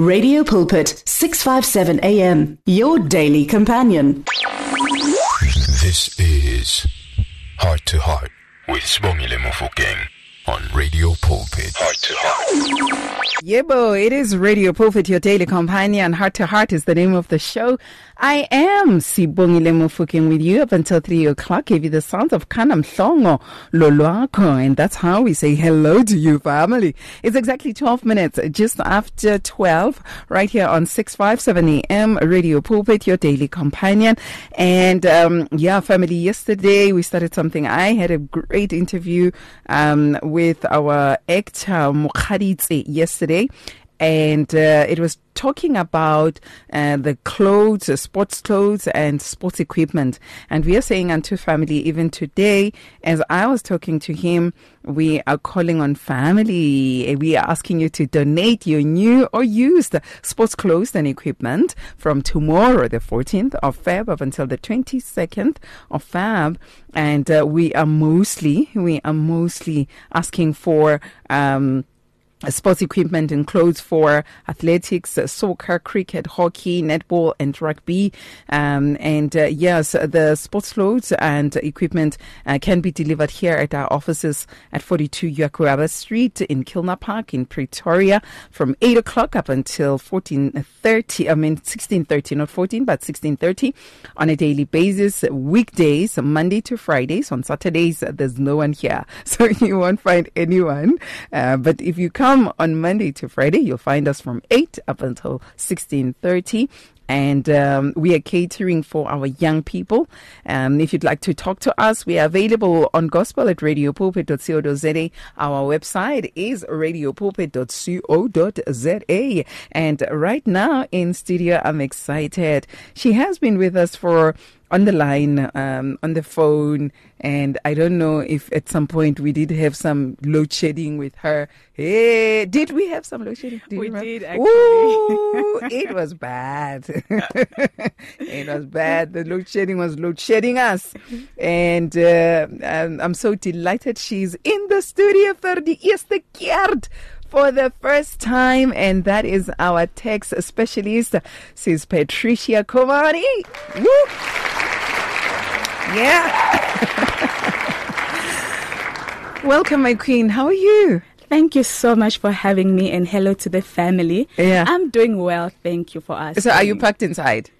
Radio Pulpit, 657 AM, your daily companion. This is Heart to Heart with Sibongile Mofokeng on Radio Pulpit. Heart to Heart. Yebo, it is Radio Pulpit, your daily companion. Heart to Heart is the name of the show. I am Sibongile Mofokeng with you up until 3 o'clock. Give you the sounds of Kanam Songo Lolwako. And that's how we say hello to you, family. It's exactly 12 minutes just after 12 right here on 657 AM Radio Pulpit, your daily companion. And, um, yeah, family, yesterday we started something. I had a great interview, um, with our actor Mukhaditse yesterday and uh, it was talking about uh, the clothes, uh, sports clothes, and sports equipment. And we are saying unto family, even today, as I was talking to him, we are calling on family. We are asking you to donate your new or used sports clothes and equipment from tomorrow, the 14th of Feb, up until the 22nd of Feb. And uh, we are mostly, we are mostly asking for. Um, sports equipment and clothes for athletics, uh, soccer, cricket, hockey, netball, and rugby. Um, and uh, yes, the sports clothes and equipment uh, can be delivered here at our offices at 42 Yakuaba Street in Kilner Park in Pretoria from 8 o'clock up until 14.30. I mean, 16.30, not 14, but 16.30 on a daily basis, weekdays, Monday to Fridays. On Saturdays, there's no one here. So you won't find anyone. Uh, but if you come come on Monday to Friday. You'll find us from 8 up until 16.30 and um, we are catering for our young people. Um, if you'd like to talk to us, we are available on gospel at radiopulpit.co.za. Our website is radiopulpit.co.za. And right now in studio, I'm excited. She has been with us for on the line, um, on the phone, and I don't know if at some point we did have some load shedding with her. Hey, did we have some load shedding? Did we did actually. Ooh, it was bad. it was bad. The load shedding was load shedding us, and uh, I'm, I'm so delighted she's in the studio for the eerste keer for the first time, and that is our tax specialist, says Patricia Khomani. Yeah. Welcome, my queen. How are you? Thank you so much for having me, and hello to the family. Yeah. I'm doing well. Thank you for asking. So, are you packed inside?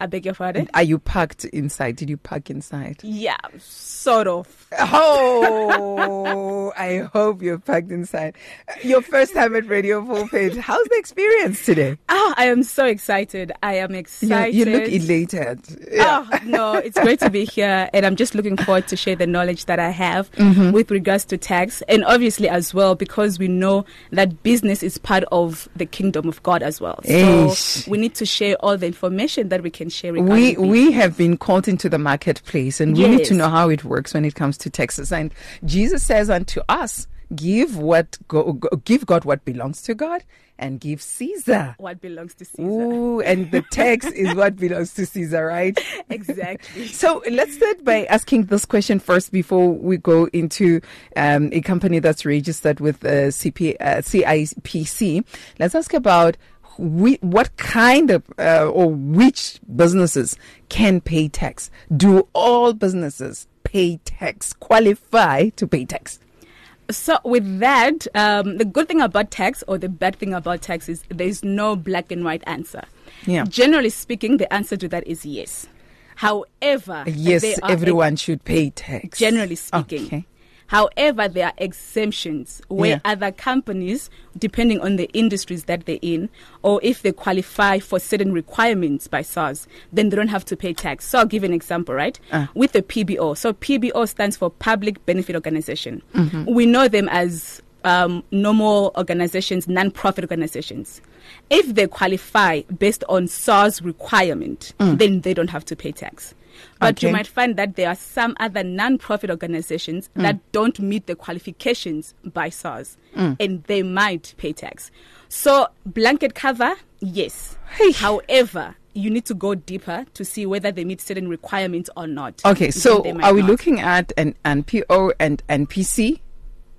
I beg your pardon? Are you packed inside? Did you pack inside? Yeah, sort of. Oh, I hope you're packed inside. Your first time at Radio Pulpit. How's the experience today? Oh, I am so excited. I am excited. You, you look elated. Yeah. Oh, no, it's great to be here. And I'm just looking forward to share the knowledge that I have mm-hmm. with regards to tax. And obviously, as well, because we know that business is part of the kingdom of God as well. So Eish. we need to share all the information that we can We, we have been called into the marketplace and we need to know how it works when it comes to taxes. And Jesus says unto us, give what go, go, give God what belongs to God and give Caesar what belongs to Caesar. Ooh, and the tax is what belongs to Caesar, right? Exactly. So let's start by asking this question first before we go into um, a company that's registered with uh, CP, uh, CIPC. Let's ask about we, what kind of uh, or which businesses can pay tax? Do all businesses pay tax, qualify to pay tax? So, with that, um, the good thing about tax or the bad thing about tax is there's no black and white answer. Yeah. Generally speaking, the answer to that is yes. However, yes, everyone ex- should pay tax. Generally speaking. Okay. However, there are exemptions where Yeah. other companies, depending on the industries that they're in, or if they qualify for certain requirements by SARS, then they don't have to pay tax. So I'll give an example, right? Ah. With the PBO. So PBO stands for Public Benefit Organization. Mm-hmm. We know them as um, normal organizations, non-profit organizations. If they qualify based on SARS requirement, then they don't have to pay tax. But. Okay. you might find that there are some other non-profit organizations Mm. that don't meet the qualifications by SARS, Mm. and they might pay tax. So blanket cover, yes. Hey. However, you need to go deeper to see whether they meet certain requirements or not. Okay, so are we not. looking at an NPO and NPC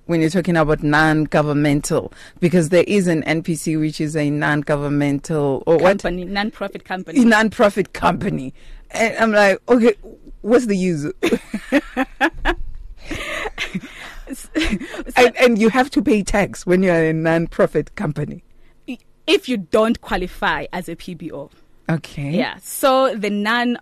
when you're talking about non-governmental because there is an NPC which is a non-governmental or company, non-profit what company. non-profit company, and I'm like, okay, what's the use? and, and you have to pay tax when you're a non-profit company. if you don't qualify as a PBO. Okay. Yeah. So the non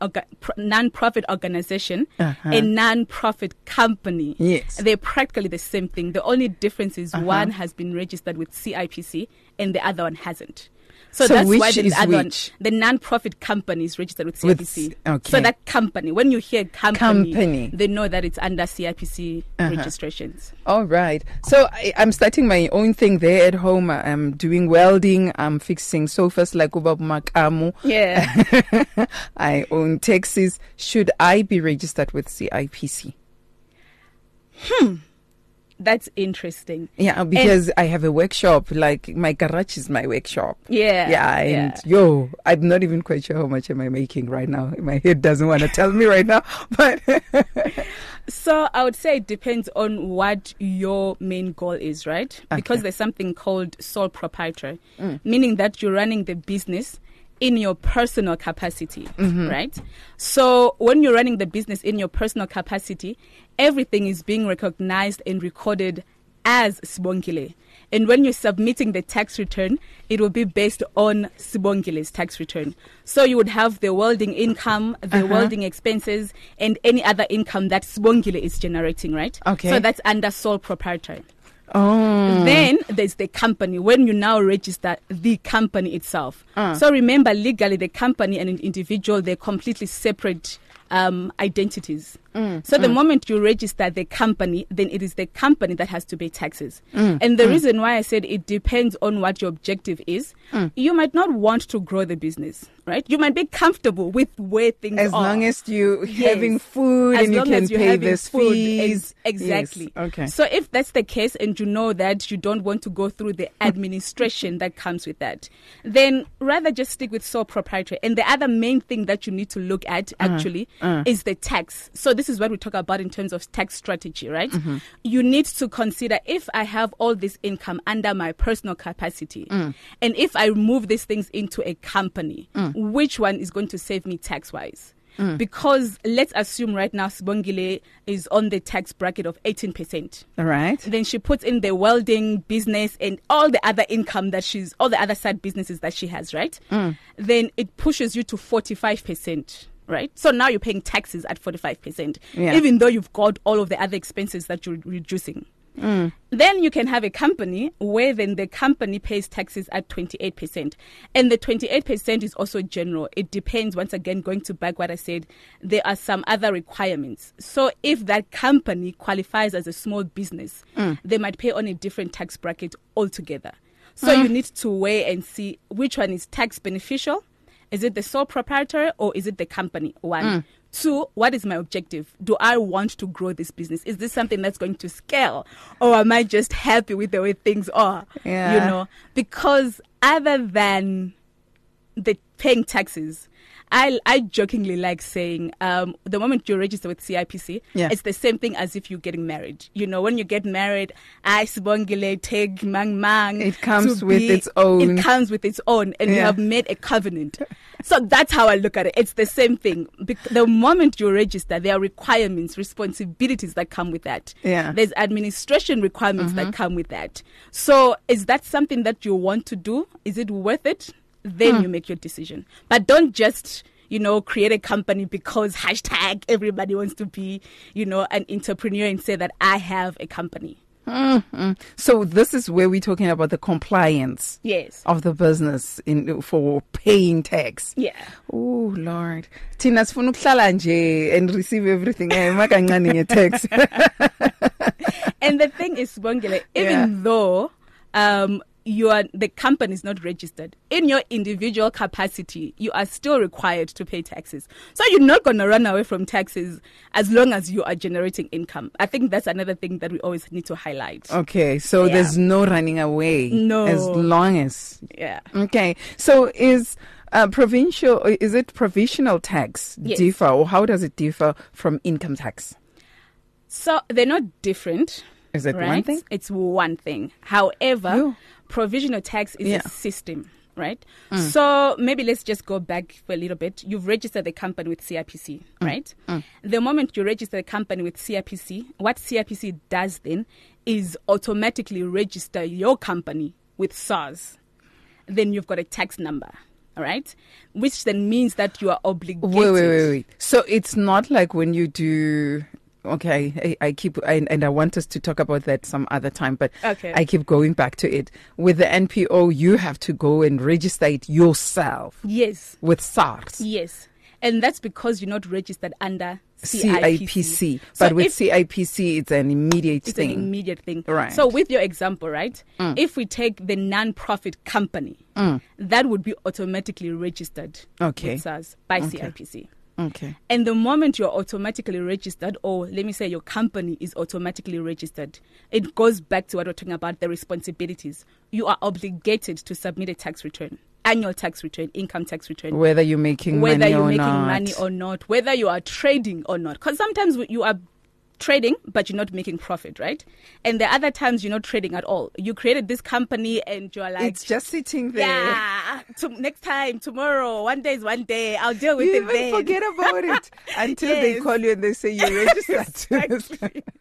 non-profit organization, Uh-huh. a non-profit company, Yes. they're practically the same thing. The only difference is Uh-huh. one has been registered with CIPC and the other one hasn't. So, So that's why the is other one, the non-profit company is registered with With CIPC. C- okay. So that company, when you hear company, Company. they know that it's under CIPC Uh-huh. registrations. All right. So I, I'm starting my own thing there at home. I'm doing welding. I'm fixing sofas like Ubab Makamu. Yeah. I own taxis. Should I be registered with CIPC? That's interesting. Yeah, because I have a workshop. Like my garage is my workshop. Yeah. Yeah, and yo, I'm not even quite sure how much am I making right now. My head doesn't want to tell me right now, but So I would say it depends on what your main goal is, right? Because there's something called sole proprietor, mm. meaning that you're running the business in your personal capacity, right? So when you're running the business in your personal capacity, everything is being recognized and recorded as Sibongile. And when you're submitting the tax return, it will be based on Sibongile's tax return. So you would have the welding income, the Uh-huh. welding expenses, and any other income that Sibongile is generating, right? Okay. So that's under sole proprietor. Oh, Then there's the company. When you now register the company itself. Uh. So remember, legally, the company and an individual, they're completely separate um, identities. Mm, so the moment you register the company, then it is the company that has to pay taxes. Mm, and the reason why I said it depends on what your objective is, Mm. you might not want to grow the business, right? You might be comfortable with where things as are. As long as you Yes. having food As and you can pay this food, fees. exactly. Yes. Okay. So if that's the case and you know that you don't want to go through the administration that comes with that, then rather just stick with sole proprietor. And the other main thing that you need to look at Uh-huh. actually is the tax. So this is what we talk about in terms of tax strategy, right? Mm-hmm. You need to consider if I have all this income under my personal capacity Mm. and if I move these things into a company, Mm. which one is going to save me tax wise? Because let's assume right now Sibongile is on the tax bracket of 18%. All right. Then she puts in the welding business and all the other income that she's, all the other side businesses that she has, right? Mm. Then it pushes you to 45%. Right, so now you're paying taxes at 45%, Yeah. even though you've got all of the other expenses that you're reducing. Mm. Then you can have a company where then the company pays taxes at 28%. And the 28% is also general. It depends, once again, going to back what I said, there are some other requirements. So if that company qualifies as a small business, mm. they might pay on a different tax bracket altogether. So mm. you need to weigh and see which one is tax beneficial. Is it the sole proprietor or is it the company? One. Mm. Two, what is my objective? Do I want to grow this business? Is this something that's going to scale? Or am I just happy with the way things are? Yeah. You know, because other than the paying taxes, I, I jokingly like saying um, the moment you register with CIPC, Yeah. it's the same thing as if you're getting married. You know, when you get married, I sibongile take mang mang. It comes with be- its own. It comes with its own, and you have made a covenant. so that's how I look at it. It's the same thing. Bec- the moment you register, there are requirements, responsibilities that come with that. Yeah. Mm-hmm. There's administration requirements that come with that. So is that something that you want to do? Is it worth it? Then Hmm. you make your decision. But don't just you know, create a company because hashtag everybody wants to be, you know, an entrepreneur and say that I have a company. So this is where we're talking about the compliance Yes. of the business in for paying tax. Yeah. Oh Lord. Tina sifuna ukuhlala nje and receive everything. Eh makancane nge-tax. and the thing is, Bongile, even Yeah. though um, you are the company is not registered in your individual capacity, you are still required to pay taxes. So you're not going to run away from taxes as long as you are generating income. I think that's another thing that we always need to highlight. Okay, so Yeah. there's no running away. No. As long as Yeah. Okay. So is uh, provincial is it provisional tax Yes. differ or how does it differ from income tax? So they're not different. Is it right? one thing? It's one thing. However. Provisional tax is Yeah. a system, right? Mm. So maybe let's just go back for a little bit. You've registered the company with CIPC, mm. right? Mm. The moment you register the company with CIPC, what CIPC does then is automatically register your company with SARS. Then you've got a tax number, all right? Which then means that you are obligated. Wait, wait, wait, wait. So it's not like when you do. Okay, I, I keep I, and I want us to talk about that some other time, but Okay. I keep going back to it. With the NPO, you have to go and register it yourself Yes. with SARS, Yes. And that's because you're not registered under CIPC. CIPC. So But with if CIPC, it's an immediate it's thing. an immediate thing. Right. So with your example, right? Mm. If we take the non-profit company, mm. that would be automatically registered Okay. with SARS by Okay. CIPC. Okay. And the moment you're automatically registered, or let me say your company is automatically registered, it goes back to what we're talking about the responsibilities. You are obligated to submit a tax return, annual tax return, income tax return Whether you're making whether money you're or making not. money or not, whether you are trading or not. Because sometimes you are trading, but you're not making profit, right? And the other times you're not trading at all. You created this company and you're like, it's just sitting there. yeah, to, next time, tomorrow, one day is one day. I'll deal with You it even then. forget about it until they call you and they say you registered. Exactly.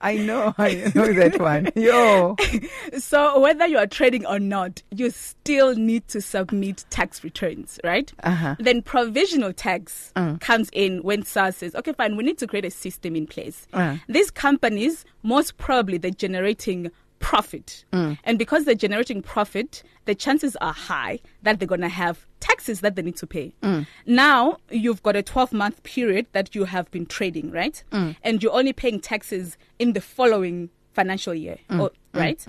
I know, I know that one. Yo, so whether you are trading or not, you still need to submit tax returns, right? Uh-huh. Then provisional tax comes in when SARS says, okay, fine, we need to create a system in place. Uh. These companies, most probably, they're generating profit. Mm. And because they're generating profit, the chances are high that they're going to have taxes that they need to pay. Mm. Now, you've got a 12 month period that you have been trading, right? Mm. And you're only paying taxes in the following financial year, or, right?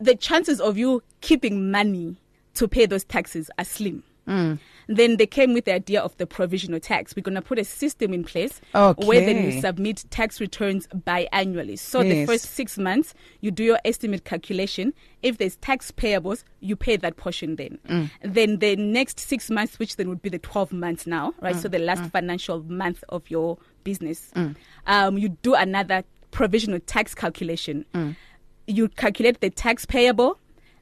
The chances of you keeping money to pay those taxes are slim. Then they came with the idea of the provisional tax. We're going to put a system in place where then you submit tax returns biannually. So the first six months, you do your estimate calculation. If there's tax payables, you pay that portion then. Mm. Then the next six months, which then would be the 12 months now, right? So the Mm. last financial month of your business, um, you do another provisional tax calculation. Mm. You calculate the tax payable,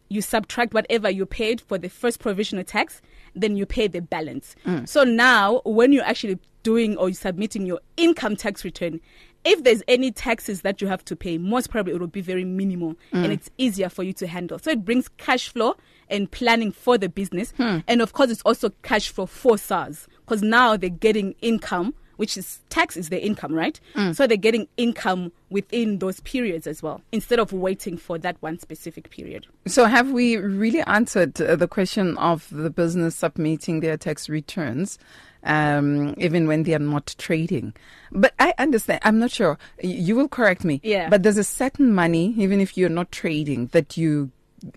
you subtract whatever you paid for the first provisional tax, then you pay the balance. Mm. So now, when you're actually doing or submitting your income tax return, if there's any taxes that you have to pay, most probably it will be very minimal and mm. it's easier for you to handle. So it brings cash flow and planning for the business. Hmm. And of course, it's also cash flow for SARS because now they're getting income which is tax is their income, right? So they're getting income within those periods as well, instead of waiting for that one specific period. So, have we really answered uh, the question of the business submitting their tax returns, um, even when they are not trading? But I understand. I'm not sure. You will correct me. Yeah. But there's a certain money, even if you're not trading, that you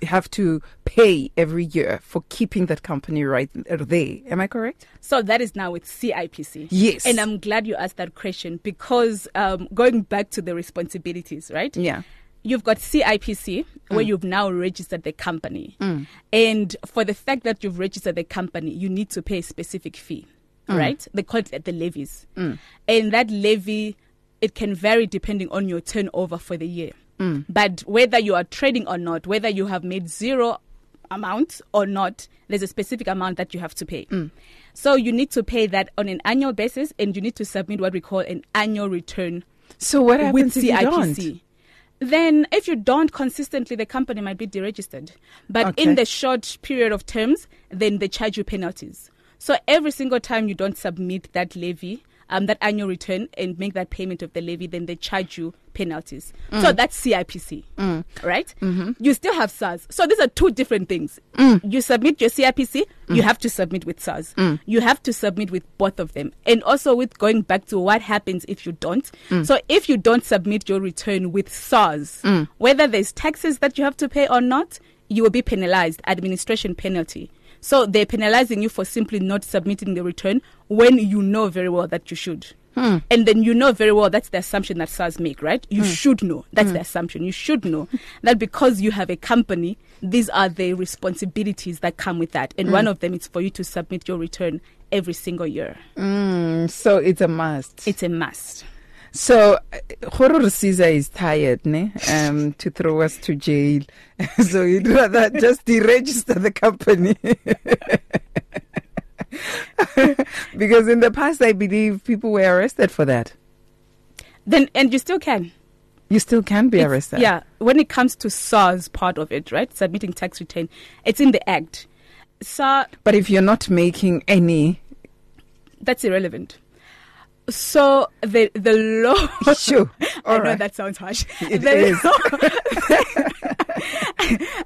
have to pay every year for keeping that company right there. Am I correct? So that is now with CIPC. Yes. And I'm glad you asked that question because um, going back to the responsibilities, right? Yeah. You've got CIPC where mm. you've now registered the company. Mm. And for the fact that you've registered the company, you need to pay a specific fee, mm. right? They call it the levies. And that levy, it can vary depending on your turnover for the year. But whether you are trading or not, whether you have made zero amount or not, there's a specific amount that you have to pay. So you need to pay that on an annual basis and you need to submit what we call an annual return So, what with happens if you don't? Then, if you don't consistently, the company might be deregistered. But Okay. in the short period of terms, then they charge you penalties. So every single time you don't submit that levy, um, that annual return, and make that payment of the levy, then they charge you penalties. Mm. So that's CIPC, right? Mm-hmm. You still have SARS. So these are two different things. Mm. You submit your CIPC, you have to submit with SARS. You have to submit with both of them. And also with going back to what happens if you don't. Mm. So if you don't submit your return with SARS, whether there's taxes that you have to pay or not, you will be penalized, administration penalty. So they're penalizing you for simply not submitting the return when you know very well that you should. Hmm. And then you know very well that's the assumption that SARS make, right? You hmm. should know. That's hmm. the assumption. You should know that because you have a company, these are the responsibilities that come with that. And one of them is for you to submit your return every single year. So, it's a must. It's a must. So, Horror Caesar is tired, ne? Um, to throw us to jail. so he'd rather just deregister the company. because in the past, I believe people were arrested for that. Then and you still can. You still can be It's- arrested. Yeah, when it comes to SARS part of it, right? Submitting tax return, it's in the act. So But if you're not making any, that's irrelevant. So the the law. sure. I All know right. that sounds harsh. It the is. Law,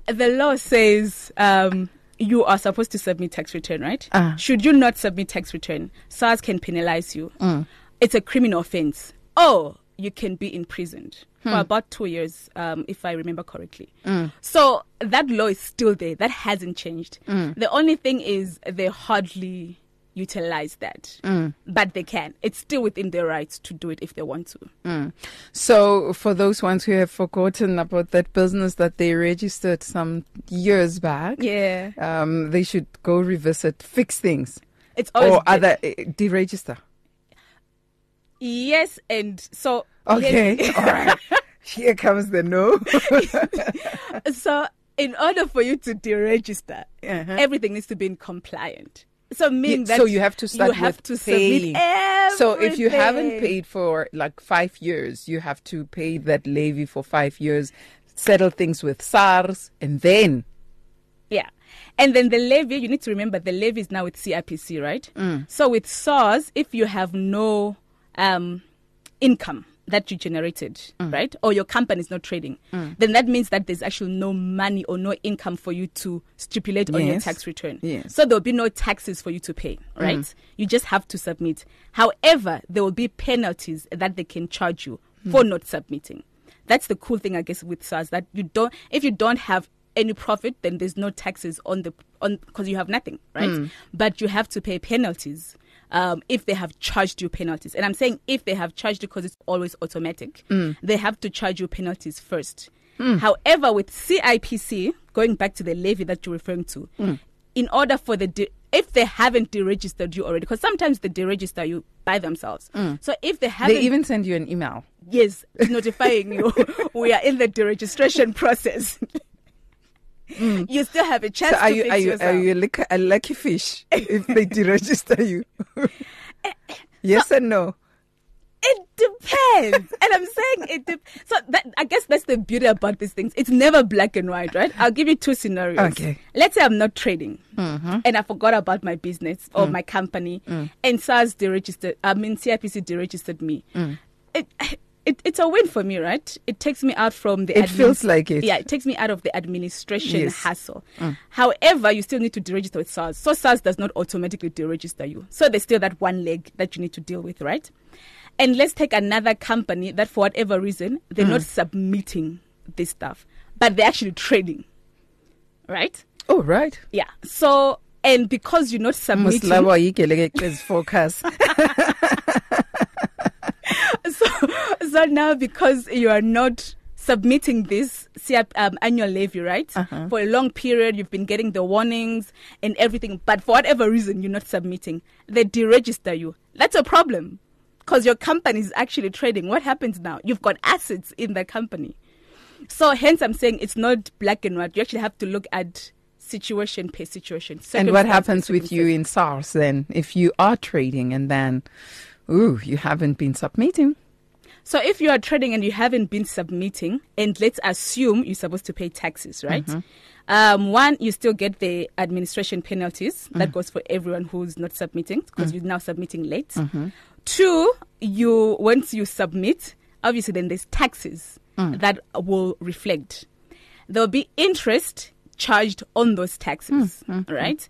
the law says um, you are supposed to submit tax return, right? Ah. Should you not submit tax return, SARS can penalize you. Mm. It's a criminal offense. Oh, you can be imprisoned Hmm. for about two years, um, if I remember correctly. Mm. So that law is still there. That hasn't changed. Mm. The only thing is they hardly utilize that, Mm. but they can. It's still within their rights to do it if they want to. So, for those ones who have forgotten about that business that they registered some years back, Yeah, um, they should go revisit, fix things, it's always or other uh, deregister. Yes, and so Okay, yes. all right. Here comes the no. so in order for you to deregister, Uh-huh. everything needs to be in compliant. So meaning Yeah, that so you have to start you have with to paying. submit everything. So if you haven't paid for like five years, you have to pay that levy for five years, settle things with SARS, and then Yeah. And then the levy, you need to remember the levy is now with CIPC, right? Mm. So with SARS, if you have no um, income that you generated, Mm. right? Or your company is not trading, then that means that there's actually no money or no income for you to stipulate on your tax return. Yes. Mm. So there'll be no taxes for you to pay, right? You just have to submit. However, there will be penalties that they can charge you Mm. for not submitting. That's the cool thing, I guess, with SARS that you don't, if you don't have any profit, then there's no taxes on the on because you have nothing, right? Mm. But you have to pay penalties um, if they have charged you penalties. And I'm saying if they have charged you because it's always automatic, Mm. they have to charge you penalties first. However, with CIPC, going back to the levy that you're referring to, Mm. in order for the de- if they haven't deregistered you already, because sometimes they deregister you by themselves. So if they haven't, Mm. they even send you an email. yes, notifying you we are in the deregistration process. You still have a chance So are to you are you yourself. are you a, lick- a lucky fish if they deregister you? yes and no. It depends, and I'm saying it. De- so that I guess that's the beauty about these things. It's never black and white, right? I'll give you two scenarios. Okay. Mm-hmm. Let's say I'm not trading, and I forgot about my business or Mm. my company, and SARS deregistered. I mean, CIPC deregistered me. Mm. It, it it's a win for me, right? It takes me out from the. It feels like it. Yeah, it takes me out of the administration Yes. Mm. hassle. However, you still need to deregister with SARS. So SARS does not automatically deregister you. So there's still that one leg that you need to deal with, right? And let's take another company that, for whatever reason, they're Mm. not submitting this stuff, but they're actually trading, right? Oh right. Yeah. So, and because you're not submitting, Muslaba focus. so, so now because you are not submitting this um, annual levy, right? Uh-huh. For a long period, you've been getting the warnings and everything, but for whatever reason, you're not submitting. They deregister you. That's a problem because your company is actually trading. What happens now? You've got assets in the company. So, hence, I'm saying it's not black and white. You actually have to look at situation per situation. and what happens with you in SARS then if you are trading and then ooh, you haven't been submitting? So if you are trading and you haven't been submitting, and let's assume you're supposed to pay taxes, right? Mm-hmm. Um, one, you still get the administration penalties. That mm-hmm. goes for everyone who's not submitting because mm. you're now submitting late. Mm-hmm. Two, you once you submit, obviously then there's taxes mm. that will reflect. There will be interest charged on those taxes, mm. right?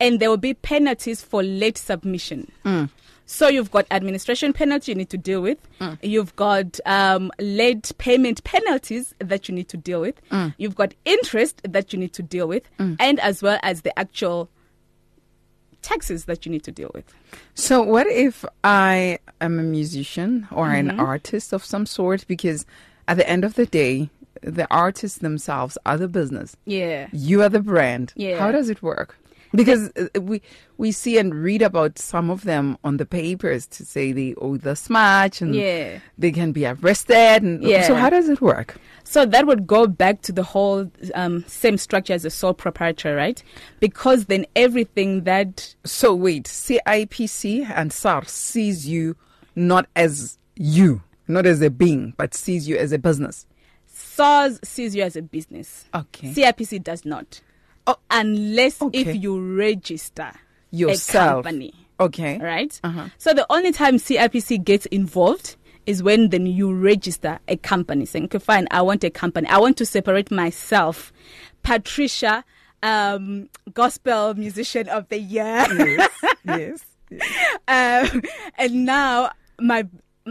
And there will be penalties for late submission. So you've got administration penalty you need to deal with. You've got um, late payment penalties that you need to deal with. You've got interest that you need to deal with, and as well as the actual taxes that you need to deal with. So, what if I am a musician or Mm-hmm. an artist of some sort? Because at the end of the day, the artists themselves are the business. Yeah. You are the brand. Yeah. How does it work? Because uh, we we see and read about some of them on the papers to say they owe this much and Yeah. they can be arrested. And Yeah. So how does it work? So that would go back to the whole um, same structure as a sole proprietor, right? Because then everything that So wait, CIPC and SARS sees you not as you, not as a being, but sees you as a business. SARS sees you as a business, Okay. CIPC does not, Oh, unless Okay. if you register Yourself. a company. okay. right? Uh-huh. So the only time CIPC gets involved is when then you register a company saying, okay, fine, I want a company. I want to separate myself. Patricia, um, gospel musician of the year. yes. um, and now my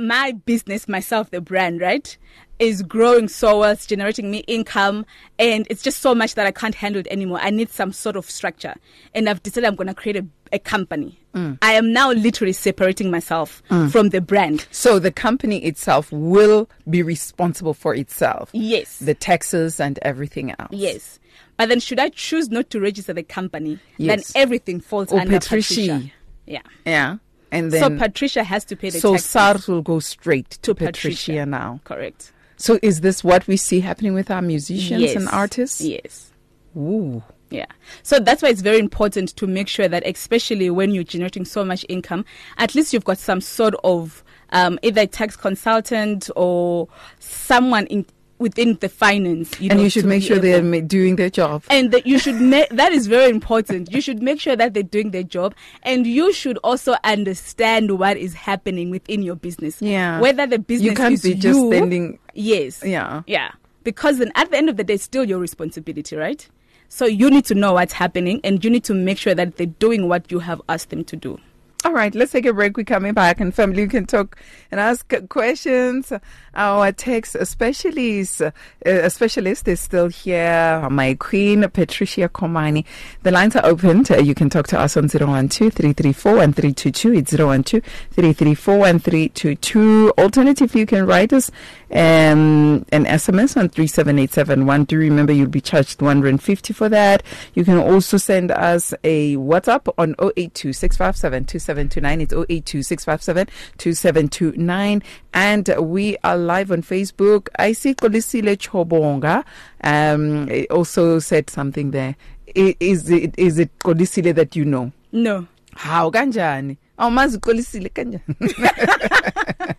my business, myself, the brand, right, is growing so well. It's generating me income, and it's just so much that I can't handle it anymore. I need some sort of structure, and I've decided I'm going to create a, a company. Mm. I am now literally separating myself mm. from the brand. So the company itself will be responsible for itself. Yes. The taxes and everything else. Yes. But then, should I choose not to register the company, Yes. then everything falls Or under Patricia. Patricia. Yeah. Yeah. And then so Patricia has to pay the so taxes SARS will go straight to, to Patricia, Patricia now. Correct. So is this what we see happening with our musicians yes. and artists? Yes. Ooh. Yeah. So that's why it's very important to make sure that, especially when you're generating so much income, at least you've got some sort of um, either a tax consultant or someone in within the finance. You and know, you should make sure they're ma- doing their job. and that you should make that is very important. You should make sure that they're doing their job, and you should also understand what is happening within your business. Yeah. whether the business You can't is be just you- standing. Yes. Yeah. Yeah. Because then at the end of the day, it's still your responsibility, right? So you need to know what's happening and you need to make sure that they're doing what you have asked them to do. All right, let's take a break. We're coming back, and family, you can talk and ask questions. Our text specialist, uh, specialist is still here. My queen, Patricia Khomani. The lines are opened. Uh, you can talk to us on 012 334 1322. It's 012 334 1322. Alternatively, you can write us um, an SMS on 37871. Do remember you'll be charged 150 for that. You can also send us a WhatsApp on 082 657 2729. It's 082 657 2729. And we are live on Facebook. I see Kolisile Chobonga um, also said something there. Is it, is it Kolisile that you know? No. How kanjani? Awumazi uXolisile kanjani?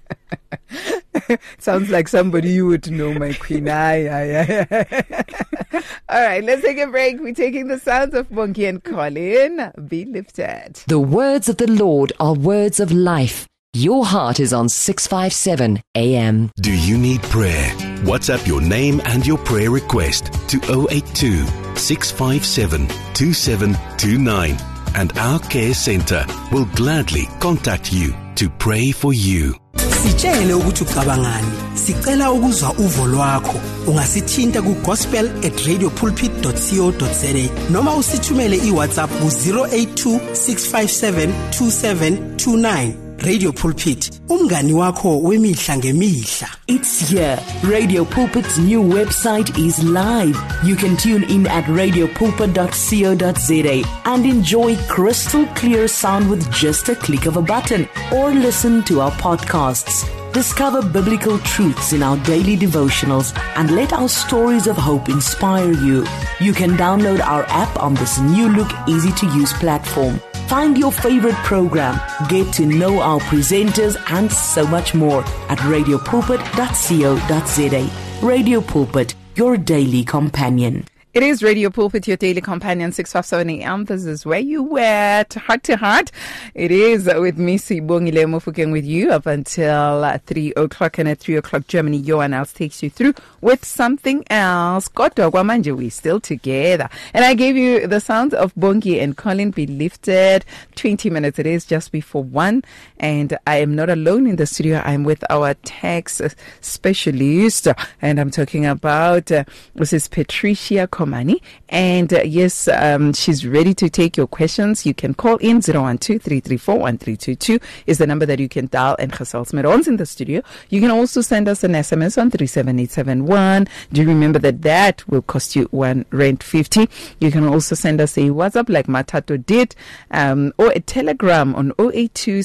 Sounds like somebody you would know, my queen. Aye, aye, aye. All right, let's take a break. We're taking the sounds of Monkey and Colin. Be lifted. The words of the Lord are words of life. Your heart is on 657 AM. Do you need prayer? WhatsApp your name and your prayer request to 082 657 2729 and our care center will gladly contact you to pray for you. Sitshele ukuthi ucabangani. Sicela ukuzwa uvo lwakho. Ungasithinta ku-gospel at radiopulpit.co.za noma usithumele iwhatsapp ku-082 657 2729 radio pulpit umngani wakho wemihla ngemihla It's here. Radio Pulpit's new website is live. You can tune in at radiopulpit.co.za and enjoy crystal clear sound with just a click of a button or listen to our podcasts. Discover biblical truths in our daily devotionals and let our stories of hope inspire you. You can download our app on this new look, easy to use platform. Find your favorite program, get to know our presenters, and so much more at radiopulpit.co.za. Radio Pulpit, your daily companion. It is Radio Pulpit, your daily companion, 657 AM. This is where you at, heart to heart. It is with me, Sibongile Mofokeng, with you up until uh, 3 o'clock. And at 3 o'clock, Germany, Johan else takes you through with something else. Kodwa kwamanje, we still together. And I gave you the sounds of Bongi and Colin be lifted. 20 minutes, it is just before 1. And I am not alone in the studio. I'm with our tax specialist. And I'm talking about, uh, this is Patricia Khomani. And uh, yes, um, she's ready to take your questions. You can call in 012-334-1322 is the number that you can dial and gesels met in the studio. You can also send us an SMS on 37871. Do you remember that that will cost you one rand 50. You can also send us a WhatsApp like Matato did um, or a telegram on 082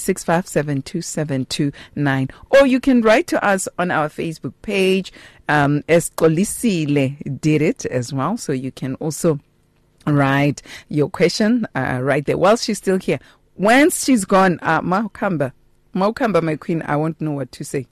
Or you can write to us on our Facebook page. Um, Escolisile did it as well. So you can also write your question uh, right there while she's still here. Once she's gone, uh, Maukamba, Maukamba, my queen, I won't know what to say.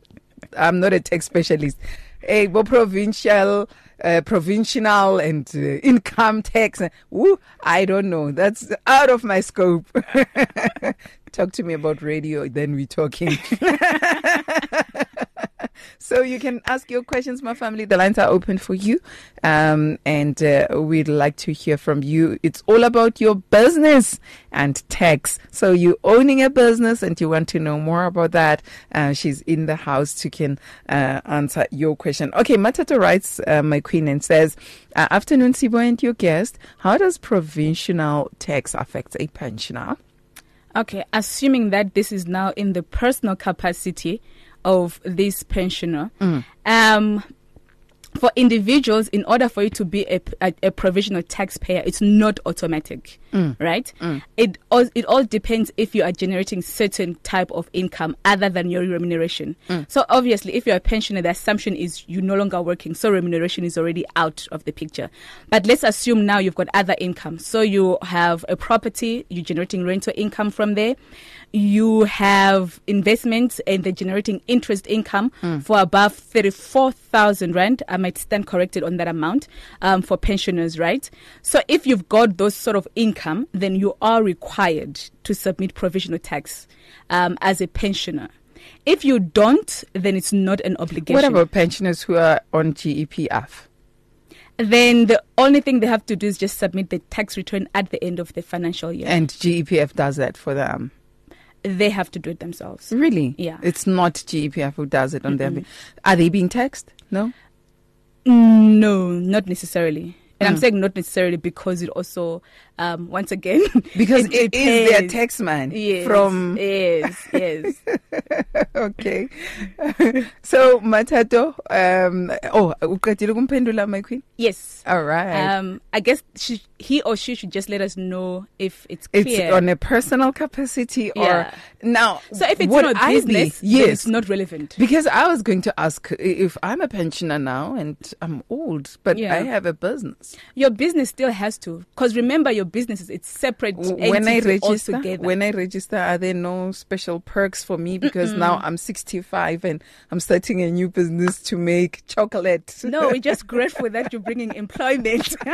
I'm not a tech specialist. A provincial, uh, provincial and uh, income tax. Woo, I don't know. That's out of my scope. Talk to me about radio, then we're talking. so you can ask your questions, my family. The lines are open for you. Um, and uh, we'd like to hear from you. It's all about your business and tax. So you're owning a business and you want to know more about that. Uh, she's in the house to can uh, answer your question. Okay, Matata writes, uh, my queen, and says, uh, Afternoon, Sibo and your guest. How does provincial tax affect a pensioner? Okay, assuming that this is now in the personal capacity of this pensioner, mm. um, for individuals, in order for you to be a, a, a provisional taxpayer, it's not automatic, mm. right? Mm. It all it all depends if you are generating certain type of income other than your remuneration. Mm. So obviously, if you're a pensioner, the assumption is you're no longer working, so remuneration is already out of the picture. But let's assume now you've got other income. So you have a property, you're generating rental income from there you have investments and they're generating interest income mm. for above 34,000 Rand. I might stand corrected on that amount um, for pensioners, right? So if you've got those sort of income, then you are required to submit provisional tax um, as a pensioner. If you don't, then it's not an obligation. What about pensioners who are on GEPF? then the only thing they have to do is just submit the tax return at the end of the financial year. And GEPF does that for them they have to do it themselves. Really? Yeah. It's not GEPF who does it on mm-hmm. their. Are they being taxed? No. No, not necessarily. And mm. I'm saying not necessarily because it also, um, once again, because it, it is their tax man yes, from. Yes, yes. okay. so Matato, um, oh, uqedile kumphendula my queen? Yes. All right. Um, I guess she, he or she should just let us know if it's clear. It's on a personal capacity or yeah. now. So if it's not business, be, yes, it's not relevant. Because I was going to ask if I'm a pensioner now and I'm old, but yeah. I have a business. Your business still has to, because remember, your business is it's separate. When I register, altogether. when I register, are there no special perks for me because Mm-mm. now I'm 65 and I'm starting a new business to make chocolate? No, we're just grateful that you're bringing employment.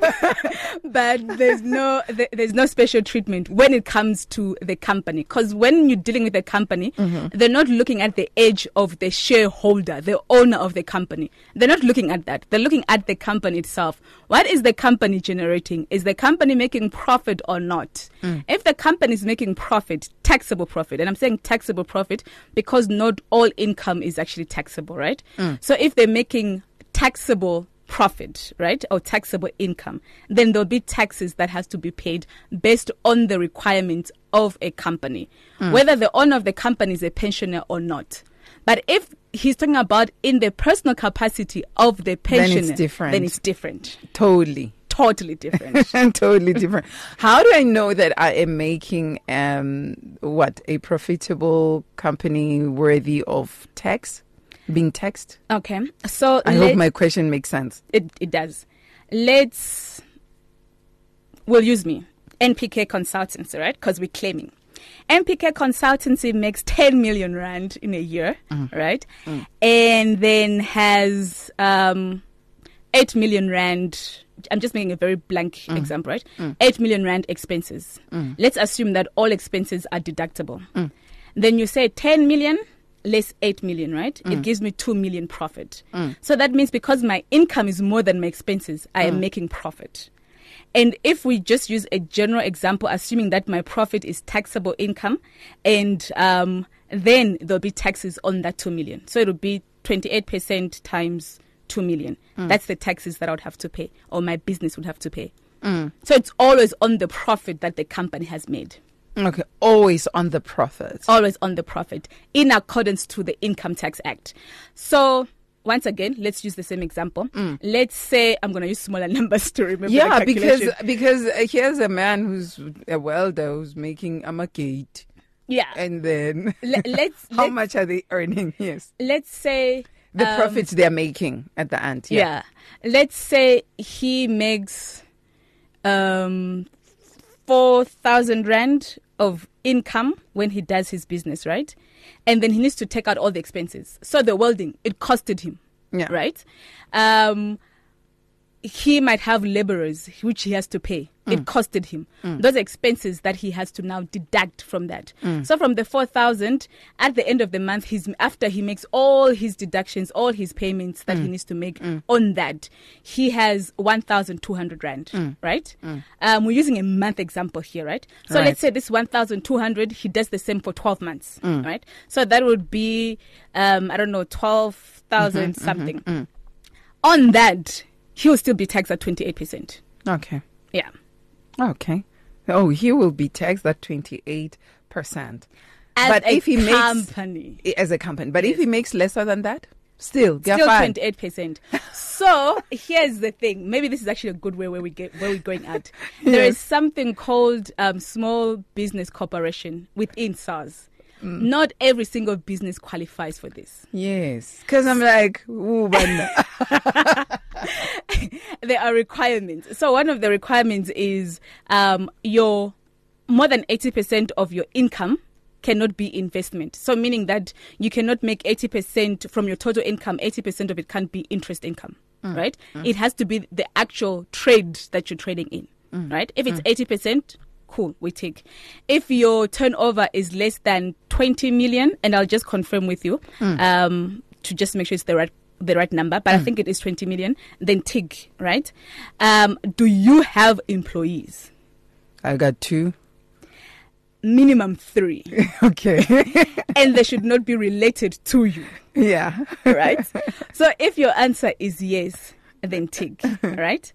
but there's no there's no special treatment when it comes to the company. Because when you're dealing with a company mm-hmm. they're not looking at the age of the shareholder the owner of the company. They're not looking at that. They're looking at the company itself. What is the company generating? Is the company making profit or not? Mm. if the company is making profit taxable profit and i'm saying taxable profit because not all income is actually taxable right? Mm. so if they're making taxable profit, right, or taxable income, then there'll be taxes that has to be paid based on the requirements of a company, mm. whether the owner of the company is a pensioner or not. But if he's talking about in the personal capacity of the pensioner, then it's different. Then it's different. Totally. Totally different. totally different. How do I know that I am making um, what a profitable company worthy of tax? Being taxed? Okay. So I hope my question makes sense. It it does. Let's we'll use me. NPK consultancy, right? Because we're claiming. NPK consultancy makes 10 million rand in a year, mm. right? Mm. And then has um, 8 million rand. I'm just making a very blank mm. example, right? Mm. 8 million rand expenses. Mm. Let's assume that all expenses are deductible. Mm. Then you say 10 million less 8 million, right? Mm. It gives me 2 million profit. Mm. So that means because my income is more than my expenses, I mm. am making profit. And if we just use a general example, assuming that my profit is taxable income, and um, then there'll be taxes on that 2 million. So it'll be 28% times 2 million. Mm. That's the taxes that I would have to pay or my business would have to pay. So it's always on the profit that the company has made. Okay, always on the profit. Always on the profit in accordance to the Income Tax Act. So once again, let's use the same example. Let's say I'm going to use smaller numbers to remember. the Mm. yeah, because because here's a man who's a welder who's making a gate, yeah, and then Le- let's how let's, much are they earning? Yes, let's say the um, profits they're making at the end. Yeah. Let's say he makes um 4,000 rand of income when he does his business, right? And then he needs to take out all the expenses. So the welding, it costed him, Yeah. right? Um he might have laborers which he has to pay. Mm. It costed him. Those expenses that he has to now deduct from that. Mm. So from the 4,000 at the end of the month he's after he makes all his deductions, all his payments that Mm. he needs to make on that, he has 1,200 rand, Mm. right? Um, we're using a month example here, right? So Right. let's say this 1,200 he does the same for 12 months, Mm. right? So that would be um I don't know 12,000 Mm-hmm, something. On that, he will still be taxed at 28%. Okay. Yeah. Okay. Oh, he will be taxed at twenty eight percent. As But a if he makes- company, as a company. But if he makes lesser than that, still, still fine. 28%. so here's the thing. Maybe this is actually a good way where we get where we're going at. There is something called um, small business corporation within SARS. Mm. Not every single business qualifies for this. Yes, because I'm like, ooh, but there are requirements. So one of the requirements is um, your more than 80% of your income cannot be investment. So meaning that you cannot make 80% from your total income, 80% of it can't be interest income, right? It has to be the actual trade that you're trading in, right? If it's 80%, cool, we take. If your turnover is less than 20 million, and I'll just confirm with you um, to just make sure it's the right the right number, but I think it is 20 million, then TIG, right? Um, do you have employees? I got two. Minimum three. Okay. and they should not be related to you, yeah. right? so if your answer is yes, then tick, right?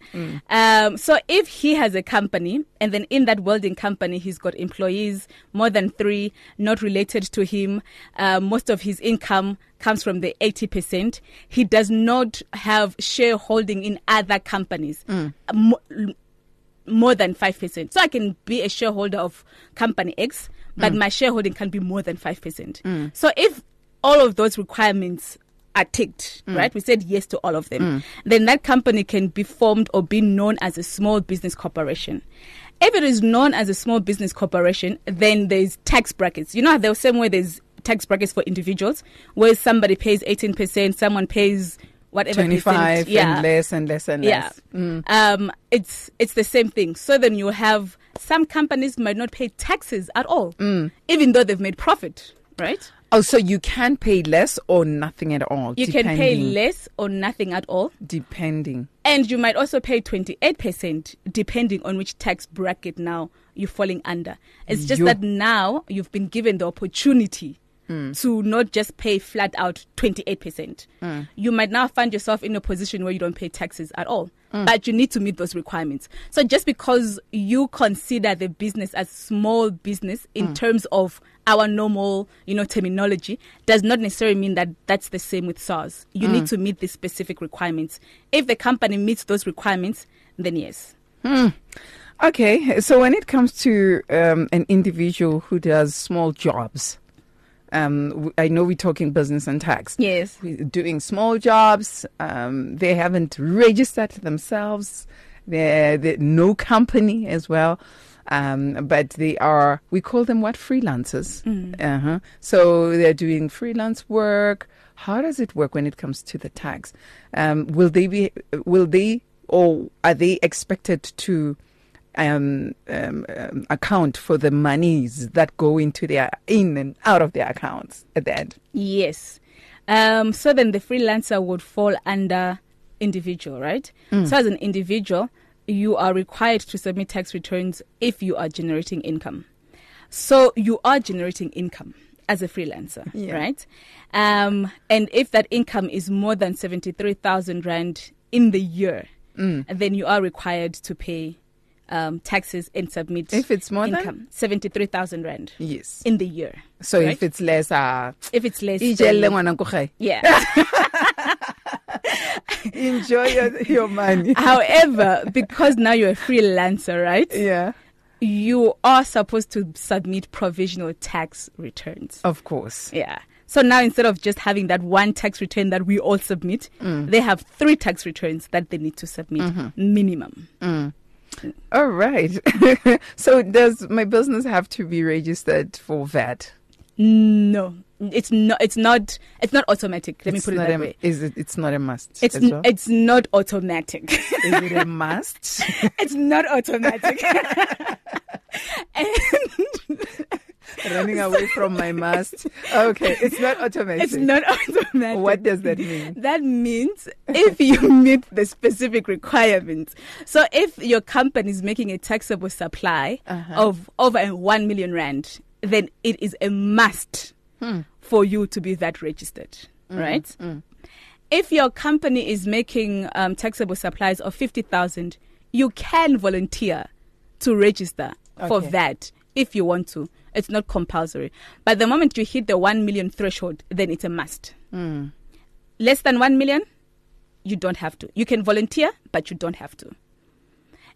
Um, so if he has a company and then in that welding company he's got employees more than three, not related to him, uh, most of his income comes from the 80%. He does not have shareholding in other companies. Mo- more than 5%. So I can be a shareholder of company X, but my shareholding can be more than 5%. So if all of those requirements are ticked, right? We said yes to all of them. Then that company can be formed or be known as a small business corporation. If it is known as a small business corporation, then there's tax brackets. You know, the same way there's tax brackets for individuals, where somebody pays 18%, someone pays whatever Twenty five percent. Yeah and less and less and yeah less. um it's it's the same thing so then you have some companies might not pay taxes at all Mm. even though they've made profit right Oh, so you can pay less or nothing at all. you can pay less or nothing at all depending. and you might also pay 28% depending on which tax bracket now you're falling under it's just Yo. that now you've been given the opportunity hmm. to not just pay flat out 28%. Hmm. You might now find yourself in a position where you don't pay taxes at all. Hmm. But you need to meet those requirements. So just because you consider the business as small business in terms of our normal, you know, terminology, does not necessarily mean that that's the same with SARS. You need to meet the specific requirements. If the company meets those requirements, then yes. Okay, so when it comes to um, an individual who does small jobs, um, I know we're talking business and tax. Yes. We're doing small jobs. Um, they haven't registered themselves. They're, they're no company as well. Um, but they are, we call them what? Freelancers. Uh-huh. So they're doing freelance work. How does it work when it comes to the tax? Um, will they be, will they, or are they expected to um, um, um, account for the monies that go into their, in and out of their accounts at the end? Yes. Um, so then the freelancer would fall under individual, right? So as an individual, you are required to submit tax returns if you are generating income. So you are generating income. as a freelancer, Yeah. right? Um, and if that income is more than 73,000 Rand in the year, Mm. then you are required to pay um, taxes and submit If it's more than? income. 73,000 Rand Yes. in the year. So right? if it's less, uh, if it's less, ijelle than, ngwana ko gae. yeah. enjoy your, your money. However, because now you're a freelancer, right? yeah. You are supposed to submit provisional tax returns. Of course. Yeah. So now instead of just having that one tax return that we all submit, Mm. they have three tax returns that they need to submit Mm-hmm. minimum. All right. so does my business have to be registered for VAT? No, it's not. It's not. It's not automatic. Let It's me put it that a, way. Is it? It's not a must. It's as well? it's not automatic. Is it a must? it's not automatic. and Running away from my must. Okay, it's not automatic. it's not automatic. What does that mean? That means if you meet the specific requirements. So if your company is making a taxable supply Uh-huh. of over 1 million rand, then it is a must Hmm. for you to be VAT registered, Mm, right? If your company is making um, taxable supplies of 50,000, you can volunteer to register for Okay. If you want to. It's not compulsory. But the moment you hit the 1 million threshold, then it's a must. Mm. Less than 1 million, you don't have to. You can volunteer, but you don't have to.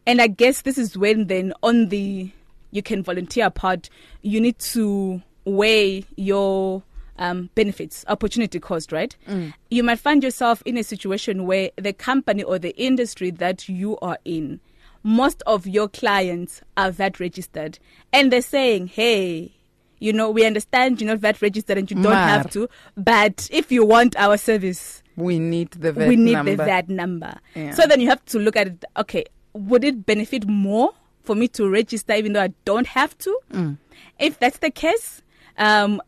And I guess this is when then on the you can volunteer part, you need to weigh your um, benefits, opportunity cost, right? You might find yourself in a situation where the company or the industry that you are in, most of your clients are VAT registered, and they're saying, "Hey, you know, we understand you're not VAT registered and you don't Maar- have to, but if you want our service, We need the VAT we need number. the VAT number. Yeah. So then you have to look at it. Okay, would it benefit more for me to register even though I don't have to? Mm. If that's the case, um,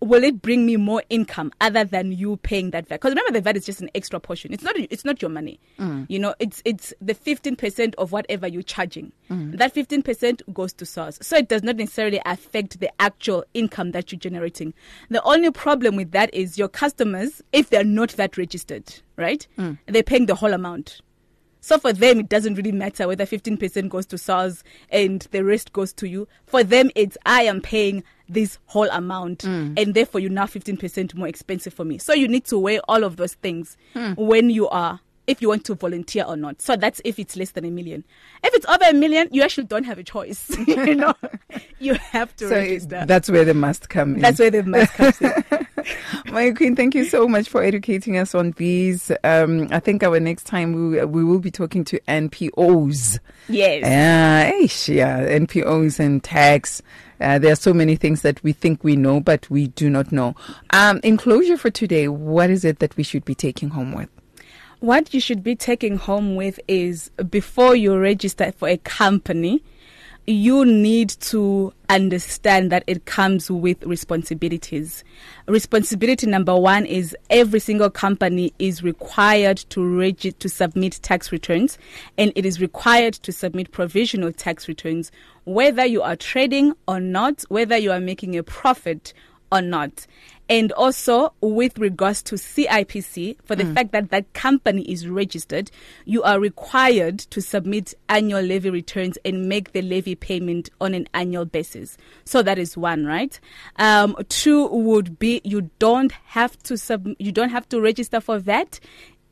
will it bring me more income other than you paying that VAT? Because remember, the VAT is just an extra portion. It's not. It's not your money. Mm. You know, it's it's the fifteen percent of whatever you're charging. That fifteen percent goes to SARS, so it does not necessarily affect the actual income that you're generating. The only problem with that is your customers, if they're not VAT registered, right? They're paying the whole amount. So for them, it doesn't really matter whether 15% goes to SARS and the rest goes to you. For them, it's I am paying this whole amount and therefore you're now 15% more expensive for me. So you need to weigh all of those things when you are, if you want to volunteer or not. So that's if it's less than a million. If it's over a million, you actually don't have a choice. you know, you have to So register. that's where the must come in. That's where the must comes in. My queen, thank you so much for educating us on these. Um, I think our next time we we will be talking to NPOs. Yes. Eish, yeah, NPOs and tax. Uh, there are so many things that we think we know, but we do not know. Um, in closure for today, what is it that we should be taking home with? what you should be taking home with is before you register for a company, you need to understand that it comes with responsibilities. Responsibility number one is every single company is required to regi- to submit tax returns, and it is required to submit provisional tax returns, whether you are trading or not, whether you are making a profit or not. And also, with regards to CIPC, for the fact that that company is registered, you are required to submit annual levy returns and make the levy payment on an annual basis. So that is one, right? Um, two would be you don't have to sub- you don't have to register for that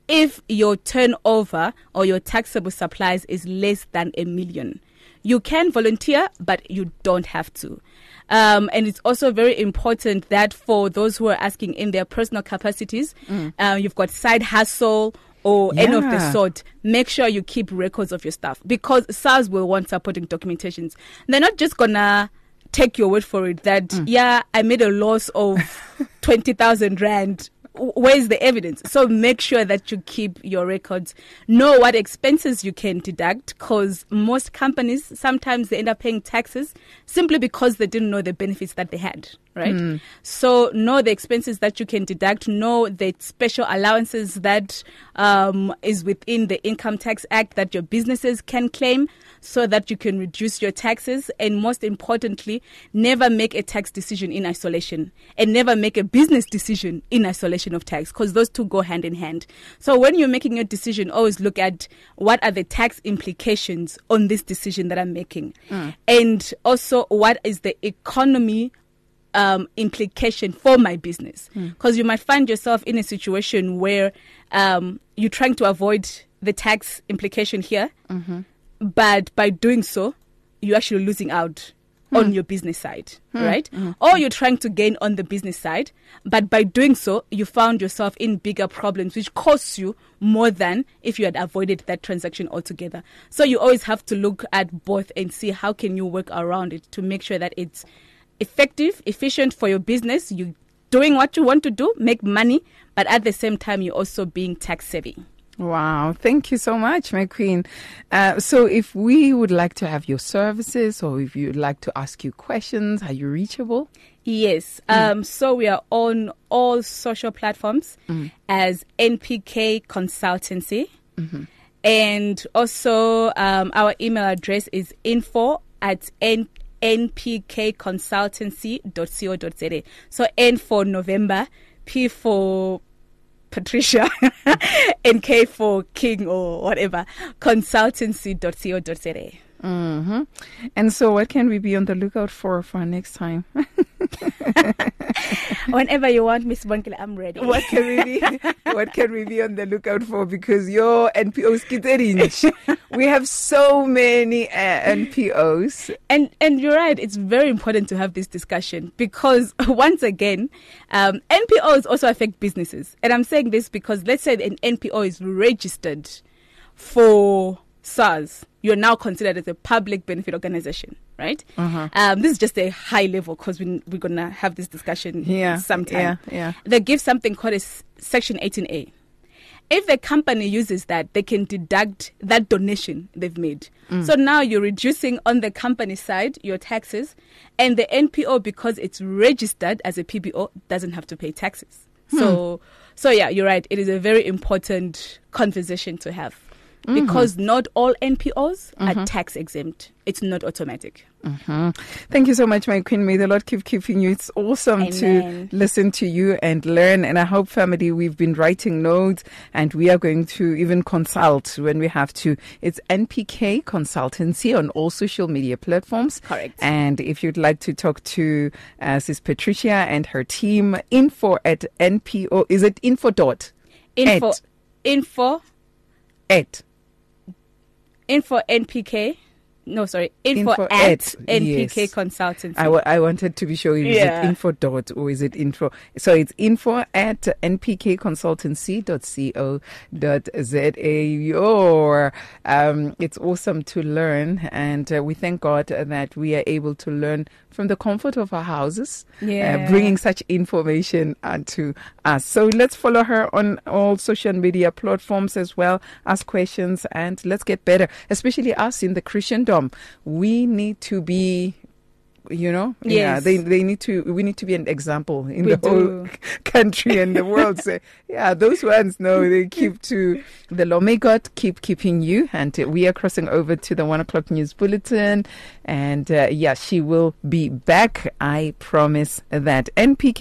if your turnover or your taxable supplies is less than a million. You can volunteer, but you don't have to. Um, and it's also very important that for those who are asking in their personal capacities, uh, you've got side hustle or any of the sort, make sure you keep records of your stuff because SARS will want supporting documentations. They're not just gonna take your word for it that, yeah, I made a loss of 20,000 Rand. Where's the evidence? So make sure that you keep your records. Know what expenses you can deduct because most companies sometimes they end up paying taxes simply because they didn't know the benefits that they had. Right? So know the expenses that you can deduct, know the special allowances that um, is within the Income Tax Act that your businesses can claim so that you can reduce your taxes. And most importantly, never make a tax decision in isolation and never make a business decision in isolation of tax because those two go hand in hand. So when you're making your decision, always look at what are the tax implications on this decision that I'm making. And also, what is the economy um, implication for my business. Hmm. Because you might find yourself in a situation where um, you're trying to avoid the tax implication here, mm-hmm. but by doing so, you're actually losing out hmm. on your business side, hmm. right? Or you're trying to gain on the business side, but by doing so, you found yourself in bigger problems, which costs you more than if you had avoided that transaction altogether. So you always have to look at both and see how can you work around it to make sure that it's effective, efficient for your business. You're doing what you want to do, make money, but at the same time, you're also being tax savvy. Wow, thank you so much, my queen. Uh, so, if we would like to have your services or if you'd like to ask you questions, are you reachable? Yes. Um, so we are on all social platforms as NPK Consultancy. And also, um, our email address is info at n- npkconsultancy.co.za. So N for November, P for Patricia, and K for King or whatever, consultancy.co.za. Mm-hmm. And so, what can we be on the lookout for for next time? Whenever you want, Miss Bonkele, I'm ready. what can we be? what can we be on the lookout for? Because your NPOs kiterinch. we have so many uh, NPOs. And and you're right. It's very important to have this discussion because once again, um, NPOs also affect businesses. And I'm saying this because let's say an NPO is registered for SARS. You're now considered as a public benefit organization, right? Uh-huh. Um, this is just a high level because we, we're gonna have this discussion Yeah, sometime. yeah, yeah. They give something called a s- Section 18A. If the company uses that, they can deduct that donation they've made. Mm. So now you're reducing on the company side your taxes, and the NPO, because it's registered as a PBO, doesn't have to pay taxes. Hmm. So, so yeah, you're right. It is a very important conversation to have because not all NPOs are tax exempt. It's not automatic. Mhm. Thank you so much, my queen. May the Lord keep keeping you. It's awesome Amen. to listen to you and learn. And I hope, family, we've been writing notes and we are going to even consult when we have to. It's NPK Consultancy on all social media platforms. Correct. And if you'd like to talk to uh, Sis Patricia and her team, info at NPO. Is it info dot? Info, At. info, At. Info NPK. No, sorry, info, Info at, at, NPK yes. Consultancy. I, w- I wanted to be sure is Yeah. it info dot or is it info? So it's info at npkconsultancy.co.za. Or um, it's awesome to learn, and uh, we thank God that we are able to learn from the comfort of our houses, Yeah. uh, bringing such information uh, to us. So let's follow her on all social media platforms as well. Ask questions and let's get better, especially us in the We need to be you know? Yeah they they need to we need to be an example in We the whole country and the world. Say yeah those ones no they keep to the law. May god keep keeping you. And we are crossing over to the one o'clock news bulletin. And uh, yeah she will be back. I promise that. Npk